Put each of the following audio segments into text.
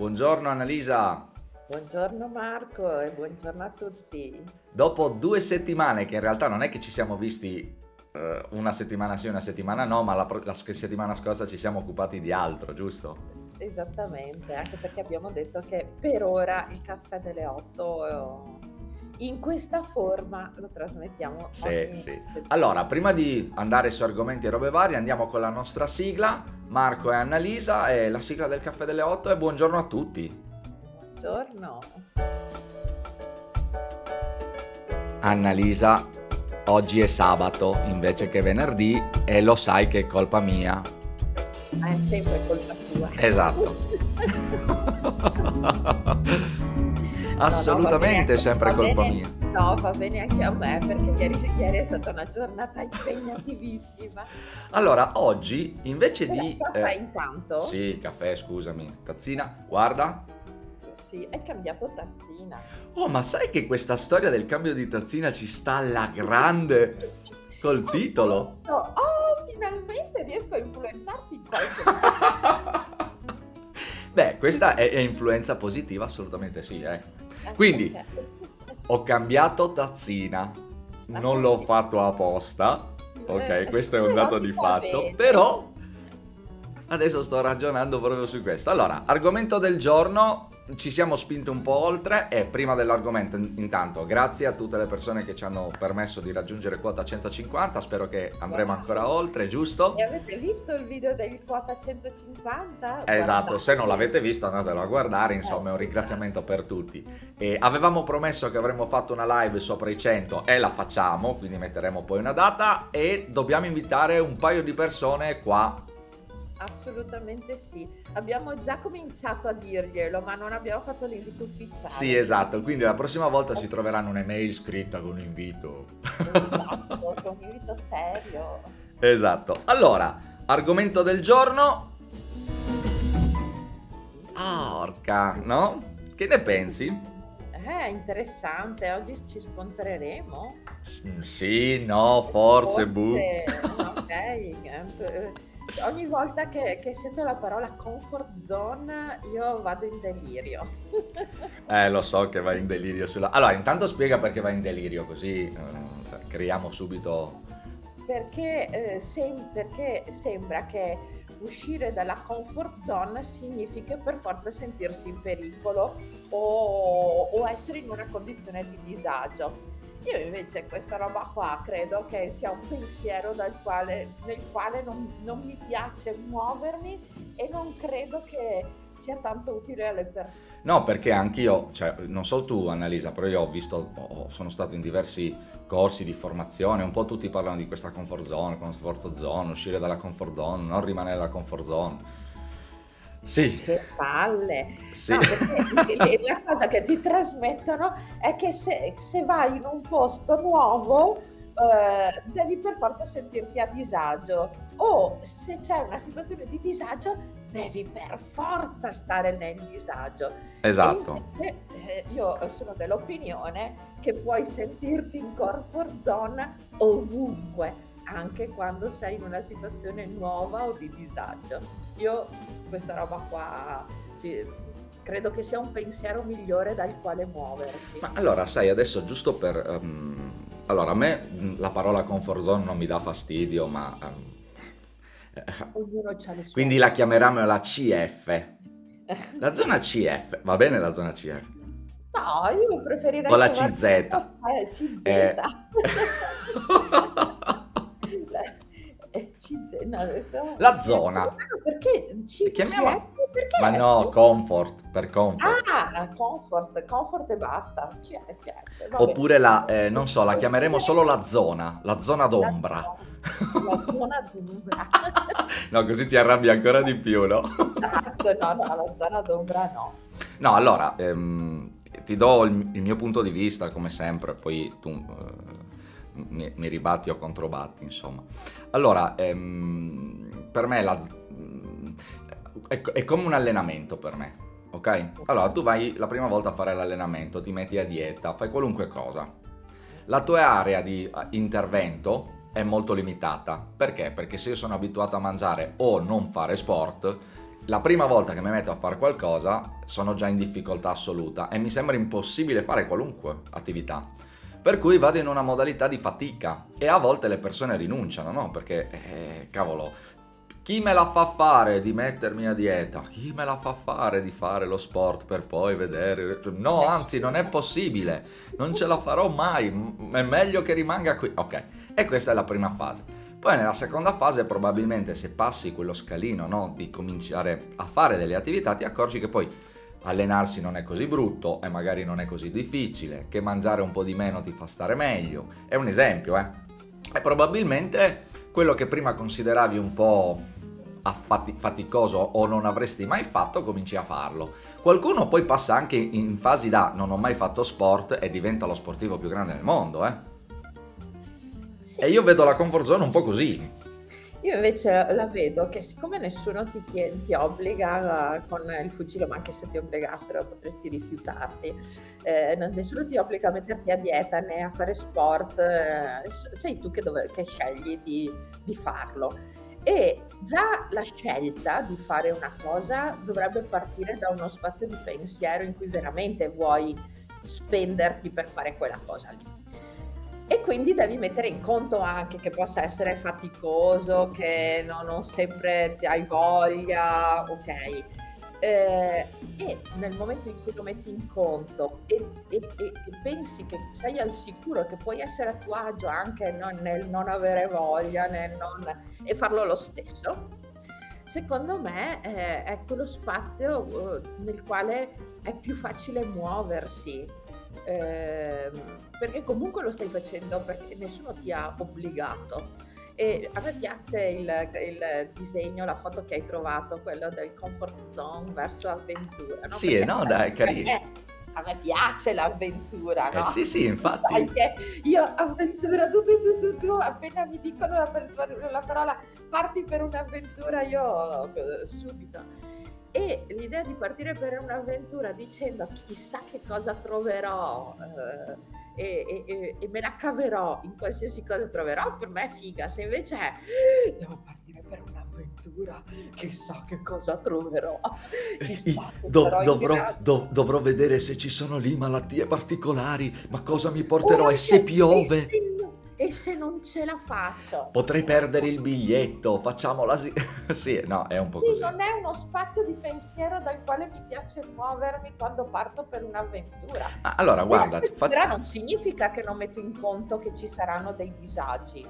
Buongiorno Annalisa. Buongiorno Marco e buongiorno a tutti. Dopo due settimane, che in realtà non è che ci siamo visti eh, una settimana sì, una settimana no, ma la, la settimana scorsa ci siamo occupati di altro, giusto? Esattamente, anche perché abbiamo detto che per ora il caffè delle 8 eh, in questa forma lo trasmettiamo. Sì, sì. Allora, prima di andare su argomenti e robe varie, andiamo con la nostra sigla. Marco e Annalisa e la sigla del caffè delle 8 e buongiorno a tutti. Buongiorno. Annalisa, oggi è sabato invece che venerdì e lo sai che è colpa mia. Ma è sempre colpa tua. Esatto. Assolutamente no, no, sempre colpa bene, mia. No, va bene anche a me perché ieri, ieri è stata una giornata impegnativissima. Allora, oggi invece C'era di... Caffè eh, intanto? Sì, caffè, scusami. Tazzina, guarda. Sì, hai cambiato tazzina. Oh, ma sai che questa storia del cambio di tazzina ci sta alla grande col titolo? Oh, finalmente riesco a influenzarti in qualche modo. Beh, questa è, è, influenza positiva, assolutamente sì. Eh. Quindi ho cambiato tazzina, non l'ho fatto apposta, ok? Eh, questo è un dato di fatto, però adesso sto ragionando proprio su questo. Allora, argomento del giorno, ci siamo spinti un po' oltre e prima dell'argomento intanto grazie a tutte le persone che ci hanno permesso di raggiungere quota 150 spero che andremo ancora oltre giusto? e avete visto il video del quota 150? esatto Guardate. se non l'avete visto andatelo a guardare insomma è un ringraziamento per tutti e avevamo promesso che avremmo fatto una live sopra i 100 e la facciamo quindi metteremo poi una data e dobbiamo invitare un paio di persone qua Assolutamente sì. Abbiamo già cominciato a dirglielo, ma non abbiamo fatto l'invito ufficiale. Sì, esatto. Quindi la prossima volta si troveranno un'email scritta con un invito. Esatto, con un invito serio. Esatto. Allora, argomento del giorno. Porca, no? Che ne pensi? Eh, interessante. Oggi ci scontreremo. S- sì, no, forse, forse. bu. Ok. Ogni volta che, che, sento la parola comfort zone io vado in delirio. eh, lo so che vai in delirio sulla... Allora, intanto spiega perché vai in delirio, così eh, creiamo subito... Perché, eh, sem- perché sembra che uscire dalla comfort zone significa per forza sentirsi in pericolo o, o essere in una condizione di disagio io invece questa roba qua credo che sia un pensiero quale, nel quale non, non, mi piace muovermi e non credo che sia tanto utile alle persone. No, perché anch'io, cioè, non so tu Annalisa, però io ho visto, sono stato in diversi corsi di formazione, un po' tutti parlano di questa comfort zone, comfort zone, uscire dalla comfort zone, non rimanere nella comfort zone sì. Che palle! Sì. No, perché la cosa che ti trasmettono è che se, se vai in un posto nuovo eh, devi per forza sentirti a disagio o se c'è una situazione di disagio devi per forza stare nel disagio. Esatto. Invece, eh, io sono dell'opinione che puoi sentirti in comfort zone ovunque, anche quando sei in una situazione nuova o di disagio. Io questa roba qua ci, credo che sia un pensiero migliore dal quale muoversi. Ma allora, sai, adesso giusto per... Um, allora, a me la parola comfort zone non mi dà fastidio, ma... Um, Ognuno ha le sue. Quindi la chiameranno la CF. La zona CF, va bene la zona CF? No, io preferirei... Con la CZ. Eh, CZ. La zona. perché ci chiamiamo? Perché? Ma no, comfort, per comfort. Ah, comfort, comfort e basta. Oppure la, eh, non so, la chiameremo solo la zona, la zona d'ombra. La zona d'ombra. no, così ti arrabbi ancora di più, no? Esatto, no, no, la zona d'ombra no. No, allora, ehm, ti do il, il, mio punto di vista, come sempre, poi tu... Eh, mi, mi, ribatti o controbatti, insomma. Allora, ehm, per me la, è, è, come un allenamento per me, ok? Allora, tu vai la prima volta a fare l'allenamento, ti metti a dieta, fai qualunque cosa. La tua area di eh, intervento è molto limitata. Perché? Perché se io sono abituato a mangiare o non fare sport, la prima volta che mi metto a fare qualcosa sono già in difficoltà assoluta e mi sembra impossibile fare qualunque attività. Per cui vado in una modalità di fatica e a volte le persone rinunciano, no? Perché, eh, cavolo, chi me la fa fare di mettermi a dieta? Chi me la fa fare di fare lo sport per poi vedere? No, anzi, non è possibile. Non ce la farò mai. È meglio che rimanga qui. Ok, e questa è la prima fase. Poi nella seconda fase probabilmente se passi quello scalino no, di cominciare a fare delle attività ti accorgi che poi allenarsi non è così brutto e magari non è così difficile, che mangiare un po' di meno ti fa stare meglio. È un esempio, eh? E probabilmente quello che prima consideravi un po' faticoso o non avresti mai fatto, cominci a farlo. Qualcuno poi passa anche in fasi da non ho mai fatto sport e diventa lo sportivo più grande del mondo, eh? Sì. E io vedo la comfort zone un po' così. Io invece la vedo che siccome nessuno ti, tiene, ti obbliga con il fucile, ma anche se ti obbligassero potresti rifiutarti, eh, nessuno ti obbliga a metterti a dieta né a fare sport, eh, sei tu che, dove, che scegli di, di farlo. E già la scelta di fare una cosa dovrebbe partire da uno spazio di pensiero in cui veramente vuoi spenderti per fare quella cosa lì e quindi devi mettere in conto anche che possa essere faticoso, che non, non sempre hai voglia, ok. Eh, e nel momento in cui lo metti in conto e, e, e, pensi che sei al sicuro, che puoi essere a tuo agio anche non, nel non avere voglia non, e farlo lo stesso, secondo me eh, è quello spazio eh, nel quale è più facile muoversi eh, perché comunque lo stai facendo perché nessuno ti ha obbligato. E a me piace il, il, disegno, la foto che hai trovato, quello del comfort zone verso avventura. No? Sì, no, dai, carino. A me piace l'avventura, no? Eh, sì, sì, infatti. Sai che io avventura, tu, tu, tu, tu, appena mi dicono la, la parola parti per un'avventura, io eh, subito e l'idea di partire per un'avventura dicendo chissà che cosa troverò eh, e, e, e, me la caverò in qualsiasi cosa troverò, per me è figa. Se invece è devo partire per un'avventura, chissà che cosa troverò. Chissà Do, dovrò, do, dovrò, vedere se ci sono lì malattie particolari, ma cosa mi porterò oh, e se piove. E se non ce la faccio? Potrei perdere il biglietto, facciamola sì. sì, no, è un po' sì, così. non è uno spazio di pensiero dal quale mi piace muovermi quando parto per un'avventura. Ah, allora, guarda... Fa... non significa che non metto in conto che ci saranno dei disagi.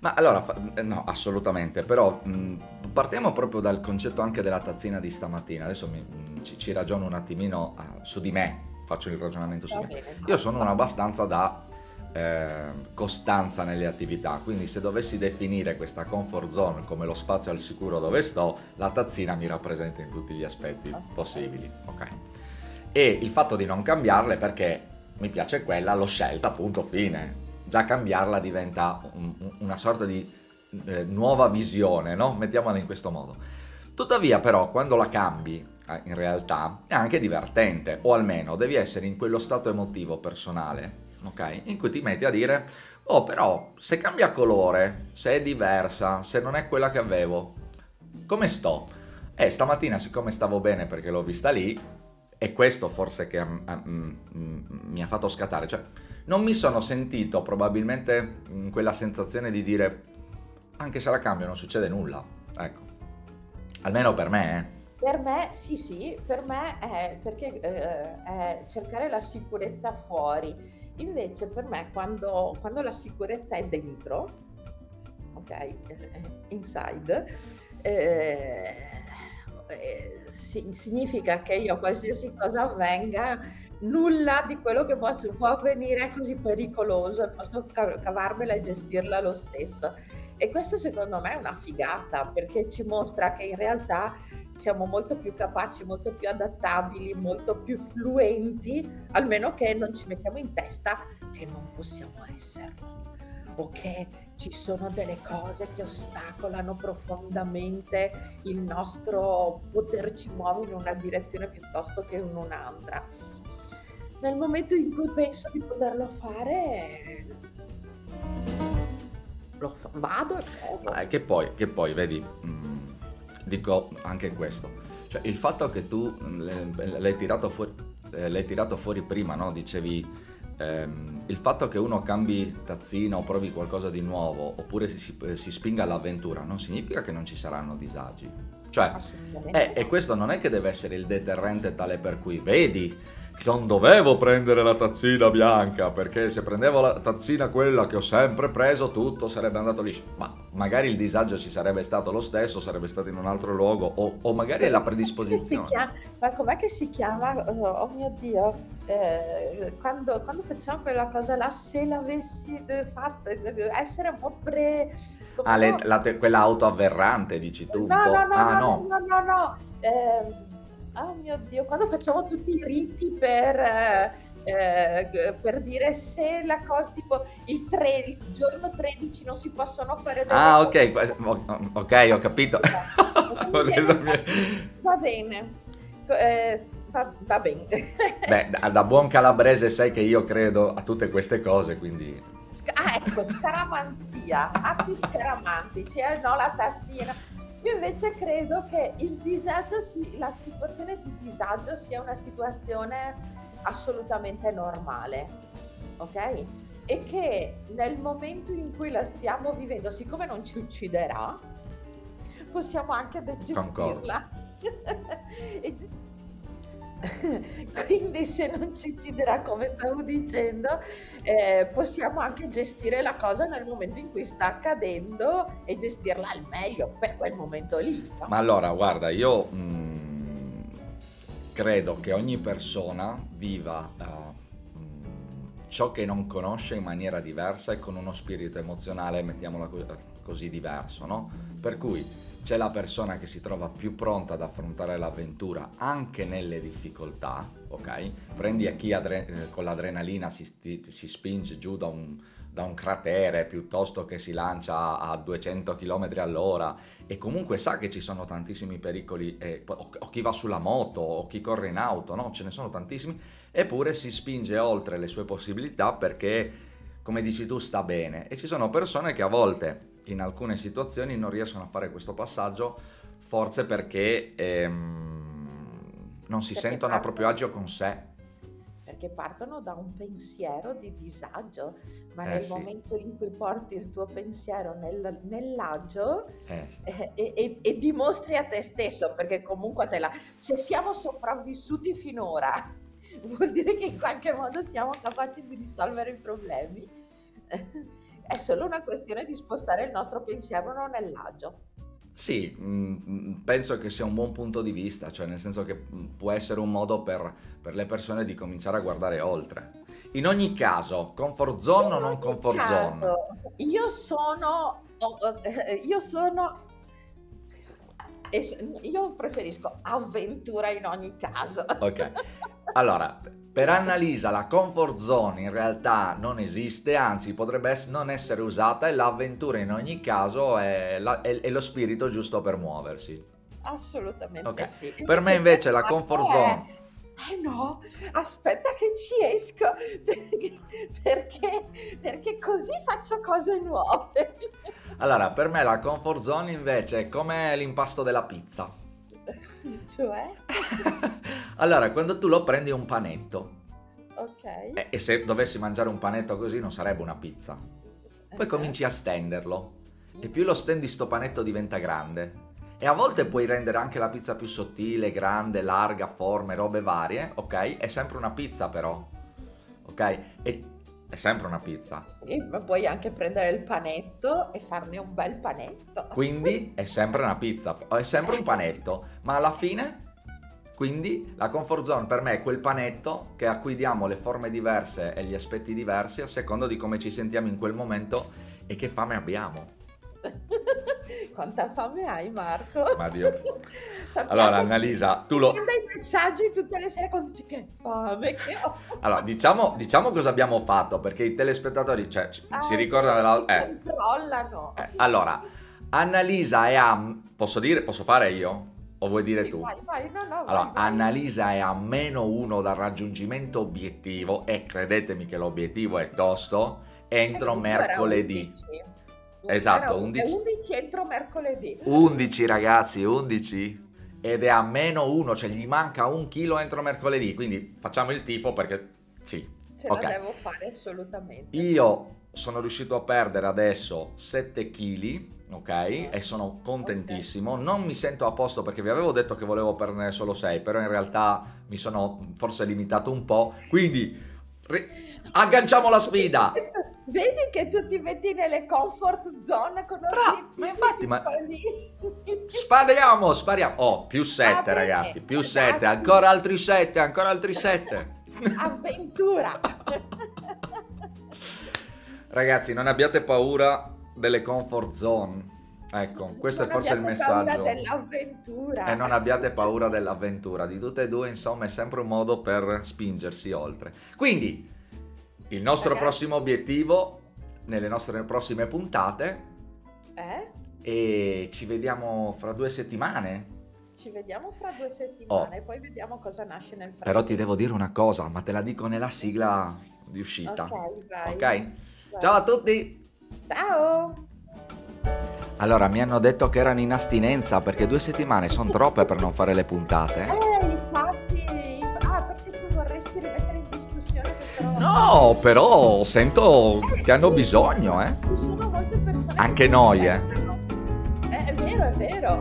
Ma allora, fa... no, assolutamente, però mh, partiamo proprio dal concetto anche della tazzina di stamattina. Adesso mi, ci, ci, ragiono un attimino uh, su di me, faccio il ragionamento su di me. Io sono una abbastanza da eh, costanza nelle attività. Quindi se dovessi definire questa comfort zone come lo spazio al sicuro dove sto, la tazzina mi rappresenta in tutti gli aspetti possibili. Ok. E il fatto di non cambiarle perché mi piace quella, l'ho scelta, punto fine. Già cambiarla diventa un, una sorta di eh, nuova visione, no? Mettiamola in questo modo. Tuttavia però quando la cambi eh, in realtà è anche divertente o almeno devi essere in quello stato emotivo personale ok? In cui ti metti a dire, oh però se cambia colore, se è diversa, se non è quella che avevo, come sto? Eh, stamattina siccome stavo bene perché l'ho vista lì, è questo forse che um, um, mi ha fatto scattare, cioè non mi sono sentito probabilmente in quella sensazione di dire, anche se la cambio non succede nulla, ecco, almeno per me, eh. Per me sì, sì, per me è perché eh, è cercare la sicurezza fuori Invece per me quando, quando la sicurezza è dentro, ok, eh, inside, eh, eh, significa che io qualsiasi cosa avvenga, nulla di quello che posso, può avvenire è così pericoloso posso cavarmela e gestirla lo stesso. E questo secondo me è una figata perché ci mostra che in realtà siamo molto più capaci, molto più adattabili, molto più fluenti, almeno che non ci mettiamo in testa che non possiamo esserlo o che ci sono delle cose che ostacolano profondamente il nostro poterci muovere in una direzione piuttosto che in un'altra. Nel momento in cui penso di poterlo fare, lo fa- vado e provo. Ah, che, poi, che poi, vedi, mm, dico anche questo. Cioè, il fatto che tu l'hai tirato fuori, eh, l'hai tirato fuori prima, no? Dicevi, ehm, il fatto che uno cambi tazzina o provi qualcosa di nuovo, oppure si, si, si spinga all'avventura, non significa che non ci saranno disagi. Cioè, eh, e questo non è che deve essere il deterrente tale per cui, vedi, non dovevo prendere la tazzina bianca perché se prendevo la tazzina quella che ho sempre preso tutto sarebbe andato liscio. Ma magari il disagio ci sarebbe stato lo stesso sarebbe stato in un altro luogo o, o magari è la predisposizione. chiama, ma com'è che si chiama? Oh, oh mio dio. Eh, quando, quando, facciamo quella cosa là se l'avessi fatta essere un po' pre ah, le, la, quella auto avverrante dici tu no, no, no, ah, no no. no no no. Eh, oh mio Dio, quando facciamo tutti i riti per, eh, eh per dire se la cosa, tipo il, tre, il giorno 13 non si possono fare Ah, ok, ok, ho capito. va bene, eh, va, va, bene. Beh, da buon calabrese sai che io credo a tutte queste cose, quindi... Ah, ecco, scaramanzia, atti scaramantici, eh, no, la tazzina io invece credo che il disagio, si, la situazione di disagio sia una situazione assolutamente normale, ok? E che nel momento in cui la stiamo vivendo, siccome non ci ucciderà, possiamo anche gestirla. e, Quindi se non ci ucciderà, come stavo dicendo, eh, possiamo anche gestire la cosa nel momento in cui sta accadendo e gestirla al meglio per quel momento lì. No? Ma allora, guarda, io mh, mm, credo che ogni persona viva uh, ciò che non conosce in maniera diversa e con uno spirito emozionale, mettiamola così, diverso, no? Per cui c'è la persona che si trova più pronta ad affrontare l'avventura anche nelle difficoltà, ok? Prendi a chi adre- eh, con l'adrenalina si, sti- si spinge giù da un, da un, cratere piuttosto che si lancia a 200 km all'ora e comunque sa che ci sono tantissimi pericoli, eh, o, o, chi va sulla moto o chi corre in auto, no? Ce ne sono tantissimi, eppure si spinge oltre le sue possibilità perché, come dici tu, sta bene. E ci sono persone che a volte in alcune situazioni non riescono a fare questo passaggio, forse perché ehm, non si perché sentono partono, a proprio agio con sé. Perché partono da un pensiero di disagio, ma eh, nel sì. momento in cui porti il tuo pensiero nel, nell'agio eh, sì. eh, e, e, dimostri a te stesso, perché comunque te la, se siamo sopravvissuti finora, vuol dire che in qualche modo siamo capaci di risolvere i problemi è solo una questione di spostare il nostro pensiero nell'agio. Sì, mh, mm, penso che sia un buon punto di vista, cioè nel senso che mm, può essere un modo per, per le persone di cominciare a guardare oltre. In ogni caso, comfort zone o non comfort caso, zone? Io sono, io sono, io preferisco avventura in ogni caso. Ok, allora per Annalisa la comfort zone in realtà non esiste, anzi potrebbe non essere usata e l'avventura in ogni caso è, la, è, è lo spirito giusto per muoversi. Assolutamente okay. sì. Per me invece la comfort zone... Eh no, aspetta che ci esco perché, perché, perché così faccio cose nuove. Allora, per me la comfort zone invece è come l'impasto della pizza Cioè? allora, quando tu lo prendi un panetto. Ok. E, e, se dovessi mangiare un panetto così non sarebbe una pizza. Poi cominci a stenderlo. E più lo stendi sto panetto diventa grande. E a volte puoi rendere anche la pizza più sottile, grande, larga, forme, robe varie, ok? È sempre una pizza però. Ok? E è sempre una pizza. Sì, ma puoi anche prendere il panetto e farne un bel panetto. Quindi è sempre una pizza, è sempre un panetto, ma alla fine quindi la comfort zone per me è quel panetto che a cui diamo le forme diverse e gli aspetti diversi a seconda di come ci sentiamo in quel momento e che fame abbiamo. Quanta fame hai, Marco? Ma Dio. allora, Annalisa, tu lo... Manda i messaggi tutte le sere con che fame che ho. Allora, diciamo, diciamo cosa abbiamo fatto, perché i telespettatori cioè, ah, si ricordano... La... Eh. controllano. Eh, allora, Annalisa è a... Posso dire? Posso fare io? O vuoi dire sì, tu? Vai, vai, no, no, allora, vai, Annalisa è a meno uno dal raggiungimento obiettivo e credetemi che l'obiettivo è tosto entro mercoledì. Esatto, Era 11. 11 entro mercoledì. 11 ragazzi, 11. Ed è a meno 1, cioè gli manca un chilo entro mercoledì. Quindi facciamo il tifo perché sì. Ce Ok. la devo fare assolutamente. Io sono riuscito a perdere adesso 7 kg, ok? E sono contentissimo. Non mi sento a posto perché vi avevo detto che volevo perdere solo 6, però in realtà mi sono forse limitato un po'. Quindi ri- agganciamo la sfida. Vedi che tu ti metti nelle comfort zone con Bra- ma infatti, ma-. Spariamo, spariamo. Oh, più 7 bene, ragazzi, più esatto. 7, ancora altri 7, ancora altri 7. Avventura. Ragazzi, non abbiate paura delle comfort zone. Ecco, questo Non è forse il messaggio. E non abbiate paura dell'avventura. Di tutte e due, insomma, è sempre un modo per spingersi oltre. Quindi, il nostro Ragazzi. prossimo obiettivo nelle nostre prossime puntate Eh? e ci vediamo fra due settimane. Ci vediamo fra due settimane, poi vediamo cosa nasce nel frattempo. Però ti devo dire una cosa, ma te la dico nella sigla di uscita. Ok, vai. Ok? Vai. Ciao a tutti! Ciao! Allora, mi hanno detto che erano in astinenza perché due settimane sono troppe per non fare le puntate. Eh, No, però sento che hanno bisogno, eh. Ci sono molte persone... Anche che noi, eh. Eh, è vero, è vero.